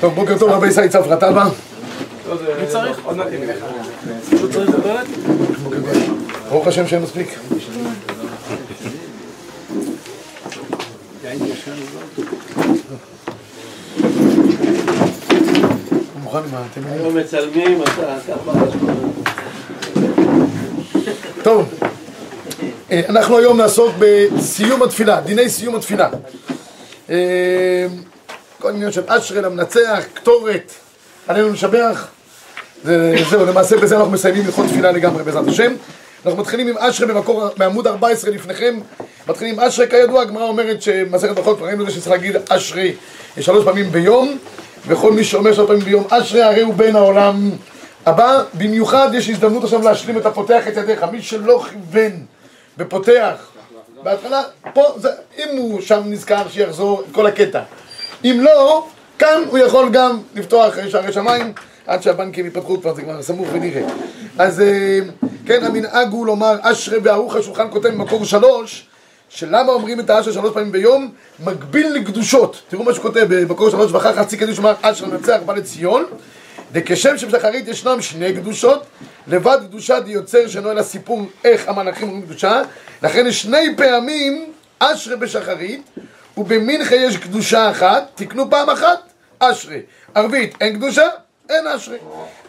טוב, בוקר טוב רבי סי צפרא, אתה בא? מי צריך? עוד מעט נלך. פשוט צריך לדברת? ברוך השם שאין מספיק. מוכן? לא מצלמים, אתה ככה. טוב, אה, אנחנו היום נעסוק בסיום התפילה, דיני סיום התפילה. כל עניין של אשרי למנצח, קטורת, עלינו לשבח. זה- זהו, למעשה בזה אנחנו מסיימים הלכות תפילה לגמרי בעזרת השם. אנחנו מתחילים עם אשרי במקור, בעמוד 14 לפניכם. מתחילים עם אשרי, כידוע, הגמרא אומרת שמסכת ברכות, כבר ראינו את זה שצריך להגיד אשרי שלוש פעמים ביום, וכל מי שאומר שלוש פעמים ביום אשרי, הרי הוא בן העולם הבא. במיוחד יש הזדמנות עכשיו להשלים את הפותח את ידיך. מי שלא כיוון ופותח בהתחלה, פה, זה, אם הוא שם נזכר שיחזור כל הקטע. אם לא, כאן הוא יכול גם לפתוח שערי שמיים עד שהבנקים ייפתחו כבר, זה כבר סמוך ונראה. אז אה, כן, המנהג הוא לומר אשרי וערוך השולחן כותב במקור שלוש, שלמה אומרים את האשרי שלוש פעמים ביום? מקביל לקדושות. תראו מה שהוא כותב במקור שלוש, ואחר חצי קדיש אומר אשרי מנצח בא לציון. וכשם שבשחרית ישנם שני קדושות, לבד קדושה דיוצר אלא סיפור איך המלאכים אומרים קדושה, לכן יש שני פעמים אשרי בשחרית, ובמנחה יש קדושה אחת, תקנו פעם אחת, אשרי. ערבית, אין קדושה, אין אשרי.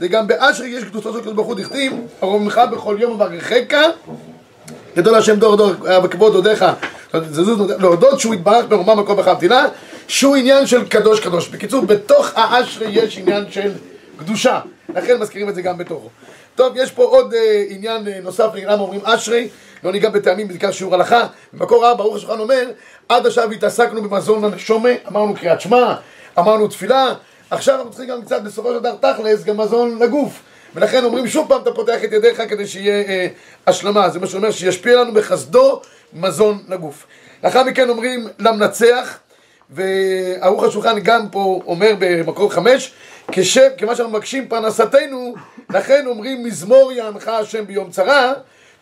וגם באשרי יש קדושתו של הקדוש ברוך הוא דכתיב, ארומך בכל יום וברכך, גדול השם דור דור בכבוד דודיך, זזוז להודות שהוא יתברך ברומם הכל בחבתילה, שהוא עניין של קדוש קדוש. בקיצור, בתוך האשרי יש עניין של קדושה, לכן מזכירים את זה גם בתוכו. טוב, יש פה עוד אה, עניין אה, נוסף, למה אומרים אשרי, לא ניגע בטעמים, בעיקר שיעור הלכה. במקור ארבע, ברוך השולחן אומר, עד עכשיו התעסקנו במזון לנשומה, אמרנו קריאת שמע, אמרנו תפילה, עכשיו אנחנו צריכים גם קצת בסופו של דבר תכלס, גם מזון לגוף. ולכן אומרים שוב פעם אתה פותח את ידיך כדי שיהיה אה, השלמה, זה מה שאומר שישפיע לנו בחסדו מזון לגוף. לאחר מכן אומרים למנצח, וערוך השולחן גם פה אומר במקור חמש, כשם, כמה שאנחנו מבקשים פרנסתנו, לכן אומרים מזמור יענך השם ביום צרה,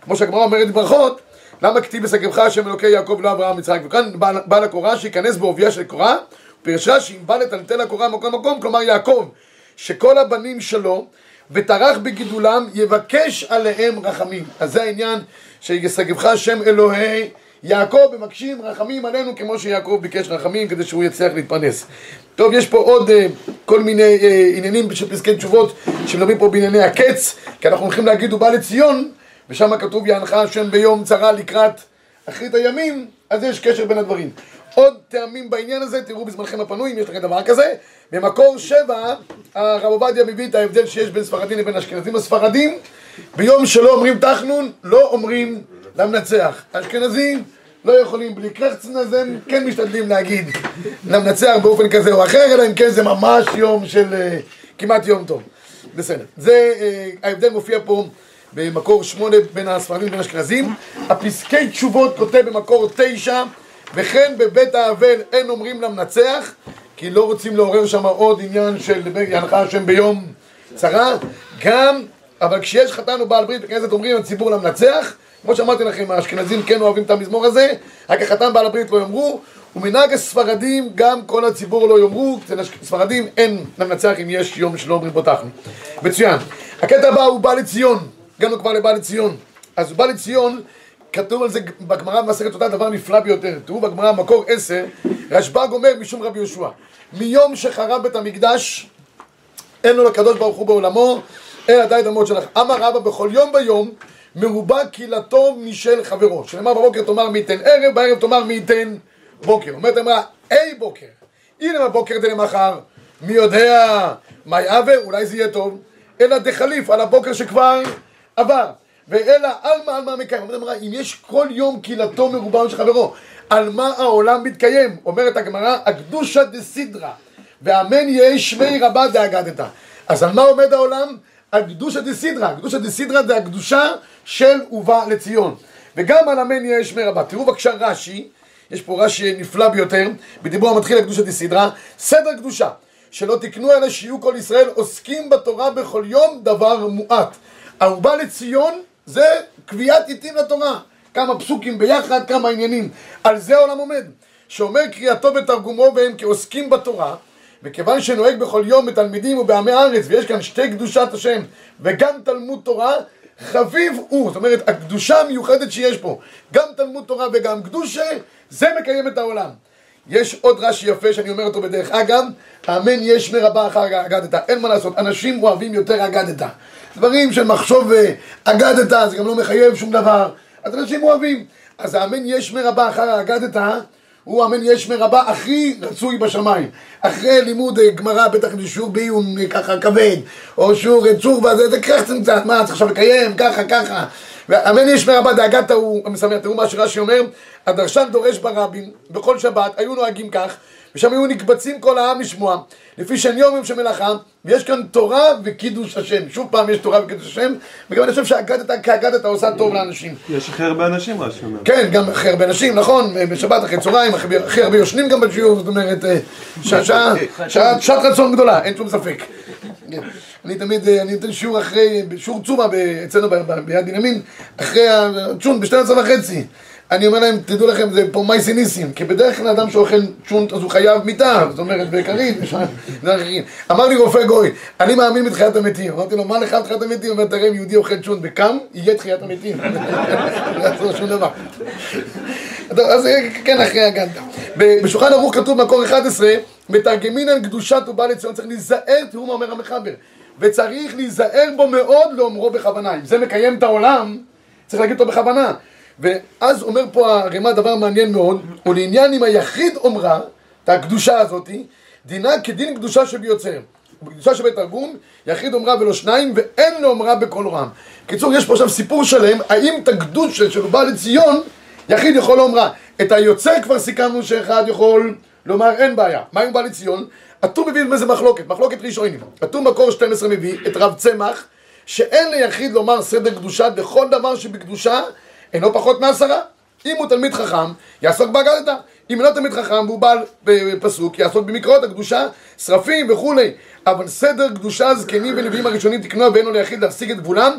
כמו שהגמרא אומרת בברכות, למה כתיב בסגבך השם אלוקי יעקב לא אברהם מצחק, וכאן בא, לקורה שייכנס בעובייה של קורה, פירשה שאם בא לטלטל הקורה מקום מקום, כלומר יעקב, שכל הבנים שלו וטרח בגידולם, יבקש עליהם רחמים. אז זה העניין שיסגבך השם אלוהי יעקב, מבקשים רחמים עלינו כמו שיעקב ביקש רחמים כדי שהוא יצליח להתפרנס. טוב, יש פה עוד uh, כל מיני uh, עניינים של פסקי תשובות שמדברים פה בענייני הקץ, כי אנחנו הולכים להגיד הוא בא לציון, ושם כתוב יענך השם ביום צרה לקראת אחרית הימים, אז יש קשר בין הדברים. עוד טעמים בעניין הזה, תראו בזמנכם הפנוי אם יש לכם דבר כזה. במקור שבע, הרב עובדיה מביא את ההבדל שיש בין ספרדים לבין אשכנזים. הספרדים, ביום שלא אומרים תחנון, לא אומרים למנצח. האשכנזים לא יכולים בלי קרחצן, אז הם כן משתדלים להגיד למנצח באופן כזה או אחר, אלא אם כן זה ממש יום של אה, כמעט יום טוב. בסדר. זה, אה, ההבדל מופיע פה במקור שמונה בין הספרדים לבין האשכנזים. הפסקי תשובות כותב במקור תשע, וכן בבית האבל אין אומרים למנצח, כי לא רוצים לעורר שם עוד עניין של יענך השם ביום צרה. גם, אבל כשיש חתן או בעל ברית בכנסת אומרים הציבור למנצח, כמו שאמרתי לכם, האשכנזים כן אוהבים את המזמור הזה, רק החתן בעל הברית לא יאמרו, ומנהג הספרדים גם כל הציבור לא יאמרו, אצל הספרדים אין למנצח אם יש יום שלא אומרים פותחנו. מצוין. הקטע הבא הוא בא לציון, הגענו כבר לבא לציון. אז בא לציון, כתוב על זה בגמרא במסכת אותה דבר נפלא ביותר. תראו בגמרא מקור עשר, רשב"ג אומר משום רבי יהושע, מיום שחרב בית המקדש, אין לו לקדוש ברוך הוא בעולמו, אלא די דמות שלך. אמר רבא בכל יום ביום, מרובע קהילתו משל חברו. שנאמר בבוקר תאמר מי ייתן ערב, בערב תאמר מי ייתן בוקר. אומרת אמרה, אי בוקר, הנה בבוקר דלמחר, מי יודע מה יעבר, אולי זה יהיה טוב, אלא דחליף על הבוקר שכבר עבר. ואלא עלמא עלמא מקיים. אומרת אמרה, אם יש כל יום קהילתו מרובע של חברו, על מה העולם מתקיים? אומרת הגמרא, הקדושה דסידרא, ואמן יהא שמי רבה דאגדת. אז על מה עומד העולם? על קדושה דסידרא, קדושה דסידרא זה הקדושה של ובא לציון. וגם על אמן יהיה שמי רבה. תראו בבקשה רש"י, יש פה רש"י נפלא ביותר, בדיבור המתחיל לקדושה דסידרא, סדר קדושה, שלא תקנו אלה שיהיו כל ישראל עוסקים בתורה בכל יום דבר מועט. ובא לציון זה קביעת עיתים לתורה. כמה פסוקים ביחד, כמה עניינים. על זה העולם עומד. שאומר קריאתו בתרגומו והם כעוסקים בתורה, וכיוון שנוהג בכל יום בתלמידים ובעמי הארץ, ויש כאן שתי קדושת השם וגם תלמוד תורה, חביב הוא, זאת אומרת, הקדושה המיוחדת שיש פה, גם תלמוד תורה וגם קדושה, זה מקיים את העולם. יש עוד רש"י יפה שאני אומר אותו בדרך אגב, האמן יש מרבה אחר אגדתה, אין מה לעשות, אנשים אוהבים יותר אגדתה. דברים של מחשוב אגדתה, זה גם לא מחייב שום דבר, אז אנשים אוהבים. אז האמן יש מרבה אחר אגדתה, הוא האמן יש מרבה הכי רצוי בשמיים. אחרי לימוד גמרא, בטח שיעור בעיון ככה כבד, או שיעור צור וזה, זה קרחצן קצת, מה, צריך עכשיו לקיים, ככה, ככה. ואמן יש מרבה דאגת ההוא, המשמח, תראו מה שרש"י אומר, הדרשן דורש ברבים, בכל שבת, היו נוהגים כך, ושם היו נקבצים כל העם לשמוע, לפי שני יומים של מלאכה, ויש כאן תורה וקידוש השם. שוב פעם יש תורה וקידוש השם, וגם אני חושב שהגדת כאגדת עושה טוב לאנשים. יש הכי הרבה אנשים, רש"י אומר. כן, גם הכי הרבה אנשים, נכון, בשבת אחרי צהריים, הכי הרבה יושנים גם בשיעור, זאת אומרת, שעת רצון גדולה, אין שום ספק. אני תמיד, אני נותן שיעור אחרי, שיעור צומה אצלנו ביד בנימין, אחרי הצ'ון ב-12 וחצי. אני אומר להם, תדעו לכם, זה פה מייסי ניסים, כי בדרך כלל אדם שאוכל צ'ונט אז הוא חייב מיטה, זאת אומרת, בכרית, אמר לי רופא גוי, אני מאמין בתחיית המתים. אמרתי לו, מה לך בתחיית המתים? הוא אומר, תראה, אם יהודי אוכל צ'ונט וקם, יהיה תחיית המתים. לא יעשו שום דבר. אז כן, אחרי הגנטה. בשולחן ערוך כתוב מקור 11, מתרגמינן קדושת ובא לציון, צריך להיזהר, תראו מה אומר המחבר, וצריך להיזהר בו מאוד לאומרו בכוונה. אם זה מקיים את העולם, צריך להגיד אותו בכוונה. ואז אומר פה הרמ"א דבר מעניין מאוד, ולעניין אם היחיד אומרה, את הקדושה הזאתי, דינה כדין קדושה שביוצר. בקדושה שבתרגום, יחיד אומרה ולא שניים, ואין לו אומרה בקול רם. קיצור, יש פה עכשיו סיפור שלם, האם את הקדושה של בא לציון, יחיד יכול לומרה. את היוצר כבר סיכמנו שאחד יכול לומר אין בעיה. מה עם בא לציון? הטור מביא בזה מחלוקת, מחלוקת ראשונים. הטור מקור 12 מביא את רב צמח, שאין ליחיד לומר סדר קדושה בכל דבר שבקדושה אינו פחות מעשרה. אם הוא תלמיד חכם, יעסוק באגדתה. אם אינו תלמיד חכם והוא בעל פסוק, יעסוק במקראות הקדושה, שרפים וכולי. אבל סדר קדושה זקנים ונביאים הראשונים תקנו ואינו ליחיד להשיג את גבולם,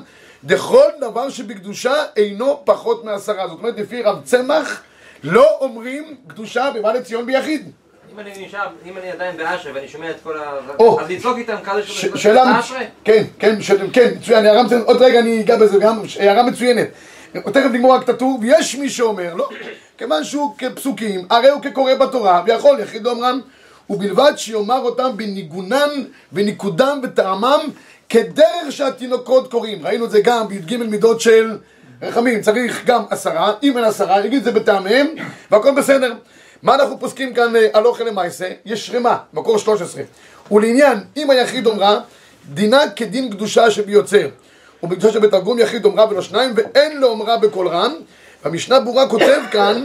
דכל דבר שבקדושה אינו פחות מעשרה. זאת אומרת, לפי רב צמח, לא אומרים קדושה בבא לציון ביחיד. אם אני נשאר, אם אני עדיין באשרי ואני שומע את כל ה... אז לצעוק איתם ש- שאלה? כן, כן, כן, מצוין, הערה מצוינת, עוד רגע אני אגע בזה, גם הערה מצוינת. תכף נגמור רק את הטור, ויש מי שאומר, לא, כיוון שהוא כפסוקים, הרי הוא כקורא בתורה, ויכול יחיד אומרם, ובלבד שיאמר אותם בניגונן וניקודם וטעמם, כדרך שהתינוקות קוראים. ראינו את זה גם בי"ג מידות של רחמים, צריך גם עשרה, אם אין עשרה, יגיד את זה בטעמיהם, והכל בסדר. מה אנחנו פוסקים כאן אה, על אוכל למעשה? יש רמה, מקור 13. ולעניין, אם היחיד אומרה, דינה כדין קדושה שביוצר. ובקדושה שבתרגום יחיד אומרה ולא שניים, ואין לו אומרה בקול רם. והמשנה ברורה כותב כאן,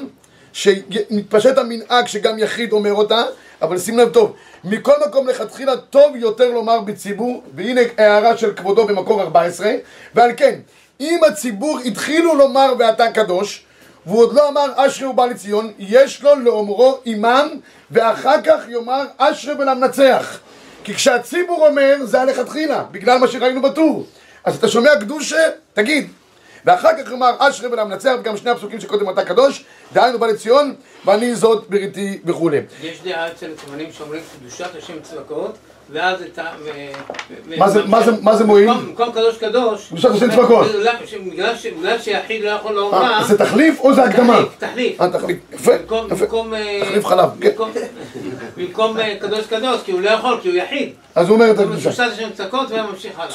שמתפשט המנהג שגם יחיד אומר אותה, אבל שים לב טוב, מכל מקום לכתחילה טוב יותר לומר בציבור, והנה הערה של כבודו במקור 14, ועל כן, אם הציבור התחילו לומר ואתה קדוש, והוא עוד לא אמר אשרי ובא לציון, יש לו לאומרו עמם, ואחר כך יאמר אשרי ולמנצח. כי כשהציבור אומר, זה הלכתחילה, בגלל מה שראינו בטור. אז אתה שומע קדושה, תגיד. ואחר כך יאמר אשרי ולמנצח, וגם שני הפסוקים שקודם אתה קדוש, דהיינו בא לציון, ואני זאת בריתי וכולי. יש דעה אצל הכוונים שאומרים קדושת השם צבקות, ואז את ה... מה זה- מועיל? במקום- קדוש קדוש. קדושת השם צבקות. בגלל שיחיד לא יכול אה, לומר... זה תחליף או זה הקדמה? תחליף. אה, תחליף. יפה, יפה. אה, תחליף חלב, כן. במקום- במקום אה, קדוש קדוש, כי הוא לא יכול, כי הוא יחיד. אז הוא אומר את הקדושה. קדושת השם צבקות וממשיך הלאה.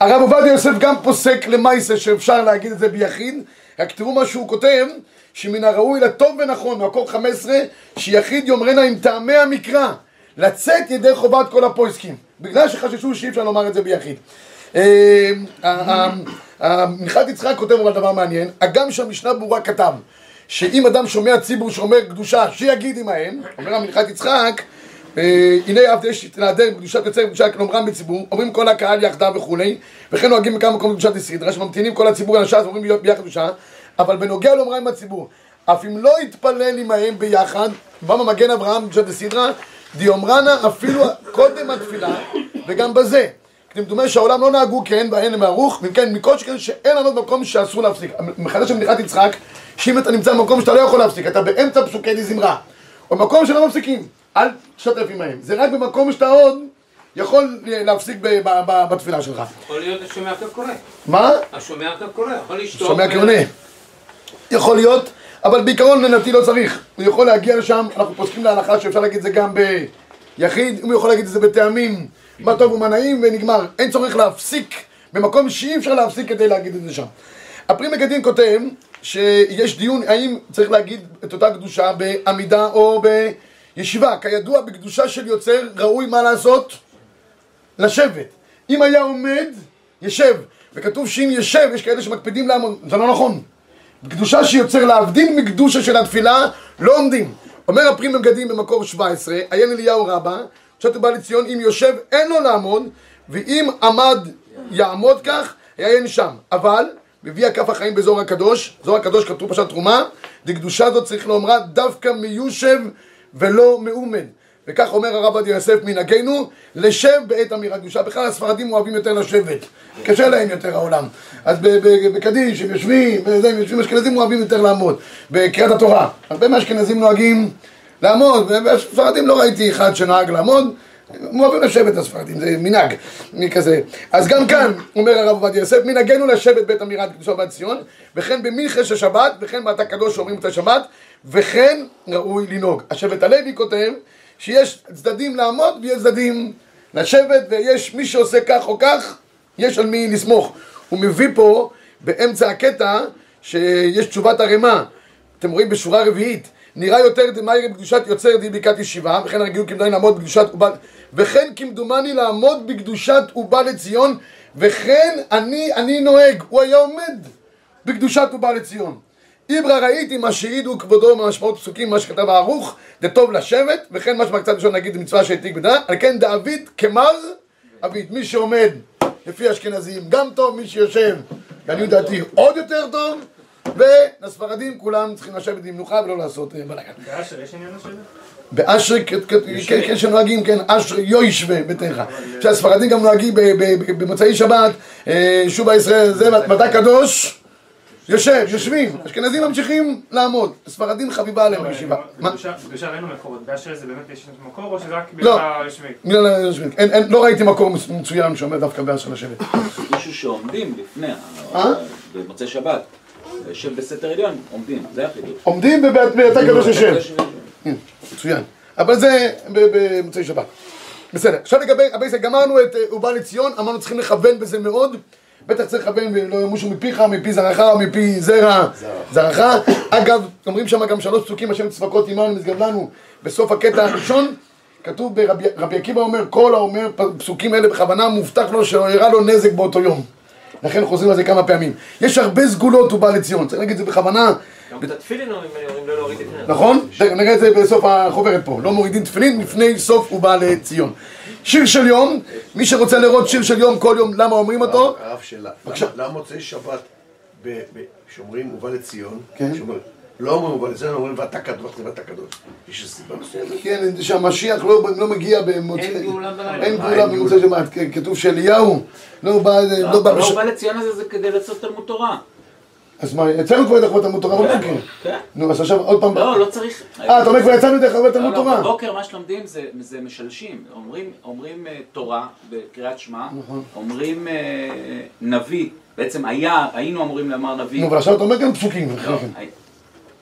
הרב עובדיה יוסף גם פוסק למעשה שאפשר להגיד את זה ביחיד, רק תראו מה שהוא כותב, שמן הראוי לטוב ונכון, מקור 15, שיחיד יאמרנה עם טעמי המקרא, לצאת ידי חובת כל הפויסקים, בגלל שחששו שאי אפשר לומר את זה ביחיד. אה, מנחת יצחק כותב אבל דבר מעניין, הגם שהמשנה ברורה כתב שאם אדם שומע ציבור שאומר קדושה, שיגיד עמהם, אומר המנחת יצחק, אה, הנה אף יש להדר בקדושת יוצר ובקדושת כלומרם בציבור, אומרים כל הקהל יחדיו וכולי, וכן נוהגים בכמה מקומות בקדושת הסדרה, שממתינים כל הציבור אנשיו ואומרים להיות ביחד קדושה, אבל בנוגע לאומרם עם הציבור, אף אם לא יתפלל עמהם ביחד, בא מגן אברהם בקדושת הסדרה, דיומרנה אפילו קודם התפילה, וגם בזה. כמדומה שהעולם לא נהגו כן ואין מערוך, ואם כן, מכל שכן שאין לענות במקום שאסור להפסיק. מחדש של מניחת יצחק, שאם אתה נמצא במקום שאתה לא יכול להפסיק, אתה באמצע פסוקי די זמרה, או במקום שלא מפסיקים, אל תשתף עמהם. זה רק במקום שאתה עוד יכול להפסיק ב- ב- ב- בתפילה שלך. יכול להיות השומע כקורא. מה? השומע כקורא, יכול לשתוק. שומע כעונה. יכול להיות, אבל בעיקרון לדעתי לא צריך. הוא יכול להגיע לשם, אנחנו פוסקים להלכה שאפשר להגיד את זה גם ביחיד, הוא יכול להגיד את זה בטעמים, מה טוב ומה נעים, ונגמר. אין צורך להפסיק במקום שאי אפשר להפסיק כדי להגיד את זה שם. הפרי מגדין כותב שיש דיון האם צריך להגיד את אותה קדושה בעמידה או בישיבה. כידוע, בקדושה של יוצר ראוי מה לעשות? לשבת. אם היה עומד, ישב. וכתוב שאם ישב, יש כאלה שמקפידים לעמוד. זה לא נכון. בקדושה שיוצר להבדיל מקדושה של התפילה, לא עומדים. אומר הפרי מגדים במקור 17, עיין אליהו רבה, שאתה בא לציון, אם יושב אין לו לעמוד, ואם עמד יעמוד כך, יעיין שם. אבל, מביא הכף החיים בזוהר הקדוש, זוהר הקדוש כתוב פרשת תרומה, דקדושה זאת צריך לומרה דווקא מיושב ולא מעומד. וכך אומר הרב עובדיה יוסף מנהגנו, לשב בעת אמירת קדושה. בכלל הספרדים אוהבים יותר לשבת, קשה להם יותר העולם. אז בקדיש הם יושבים, הם יושבים, אשכנזים אוהבים יותר לעמוד. בקריאת התורה, הרבה מהאשכנזים נוהגים לעמוד, והספרדים לא ראיתי אחד שנהג לעמוד. הם אוהבים לשבת הספרדים, זה מנהג, כזה. אז גם כאן, אומר הרב עובדיה יוסף, מנהגנו לשבת בית אמירת קדושה בת ציון, וכן במלכה של שבת, וכן מעתה קדוש שאומרים את השבת, וכן ראוי לנהוג. השבט הלוי כותב שיש צדדים לעמוד ויש צדדים לשבת, ויש מי שעושה כך או כך, יש על מי לסמוך. הוא מביא פה באמצע הקטע שיש תשובת ערימה. אתם רואים בשורה רביעית, נראה יותר דמאירי בקדושת יוצר די ברכת ישיבה, וכן הרגילות כמדומני לעמוד בקדושת ובא, וכן כמדומני לעמוד בקדושת ובא לציון, וכן אני, אני נוהג, הוא היה עומד בקדושת ובא לציון. איברא ראיתי מה שהעידו כבודו ממשמעות פסוקים, מה שכתב הערוך, דטוב לשבת, וכן מה שמקצת ראשון נגיד מצווה שהעתיק בדעה, על כן דאביד כמר אביד, מי שעומד לפי האשכנזים גם טוב, מי שיושב, לעניות דעתי עוד יותר טוב, ולספרדים כולם צריכים לשבת במנוחה ולא לעשות אה, בלאגן. באשר יש עניין לשבת? באשרי, כן, שנוהגים, כן, אשרי יוישווה ביתך. שהספרדים גם נוהגים ב- ב- ב- במוצאי שבת, אה, שובה ישראל, זה, מתי קדוש? יושב, יושבים. אשכנזים ממשיכים לעמוד. הספרדים חביבה עליהם בישיבה. מה? בקדושה בקדושה ראינו מקורות, באשר זה באמת יש מקור או שזה רק לא. בגלל היושבים? בגלל אין- לא ראיתי מקור מצוין שאומר דווקא באשר לשבת. מישהו שעומדים לפני, אה? במוצאי שבת, יושב בסתר עליון, עומדים, זה החידוש. עומדים בבית הקדוש. הקדוש- מצוין. אבל זה במוצאי שבת. בסדר. עכשיו לגבי, זה גמרנו את אה, ובא לציון, אמרנו צריכים לכוון בזה מאוד. בטח צריך לכוון ולא ימושו מפיך, מפי זרעך מפי זרע זרעך. אגב, אומרים שם גם שלוש פסוקים, השם צבקות עמנו משגב לנו, בסוף הקטע הראשון, כתוב ברבי רבי עקיבא אומר, כל האומר פסוקים אלה בכוונה מובטח לו שלא יראה לו נזק באותו יום. לכן חוזרים על זה כמה פעמים. יש הרבה סגולות ובא לציון, צריך להגיד את זה בכוונה. גם את התפילין אומרים לא להוריד לפני. נכון? נראה את זה בסוף החוברת פה. לא מורידים תפילין לפני סוף ובא לציון. שיר של יום, מי שרוצה לראות שיר של יום כל יום, למה אומרים אותו? הרב שאלה, בבקשה. למה מוצאי שבת ב- ב- שאומרים ובא לציון, כן. לא אומרים ובא לציון, אומרים ואתה קדוש, ואתה קדוש. יש סיבה מסוימת? כן, שהמשיח לא, לא מגיע במוצאי... אין גאולה בלילה. אין גאולה במוצאי שבת. כן, כתוב שאליהו לא בא... לא בא... לא, בא לציון הזה זה כדי לעשות תלמוד תורה. אז מה, יצאנו כבר ידי חובת תלמוד תורה בבוקר. כן. נו, אז עכשיו עוד פעם... לא, לא צריך... אה, אתה אומר כבר יצאנו ידי חובת לא, תלמוד לא, תורה. בבוקר מה שלומדים זה, זה משלשים, אומרים, אומרים אה, תורה בקריאת שמע, נכון. אומרים אה, נביא, בעצם היה, היינו אמורים לומר נביא, נו, אבל עכשיו אתה אומר גם פסוקים.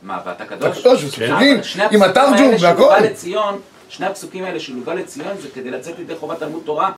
מה, ואתה קדוש? קדוש, פסוקים, אבל שני עם התרג'ום והכל. שני הפסוקים האלה של לציון זה כדי לצאת ידי חובת תלמוד תורה,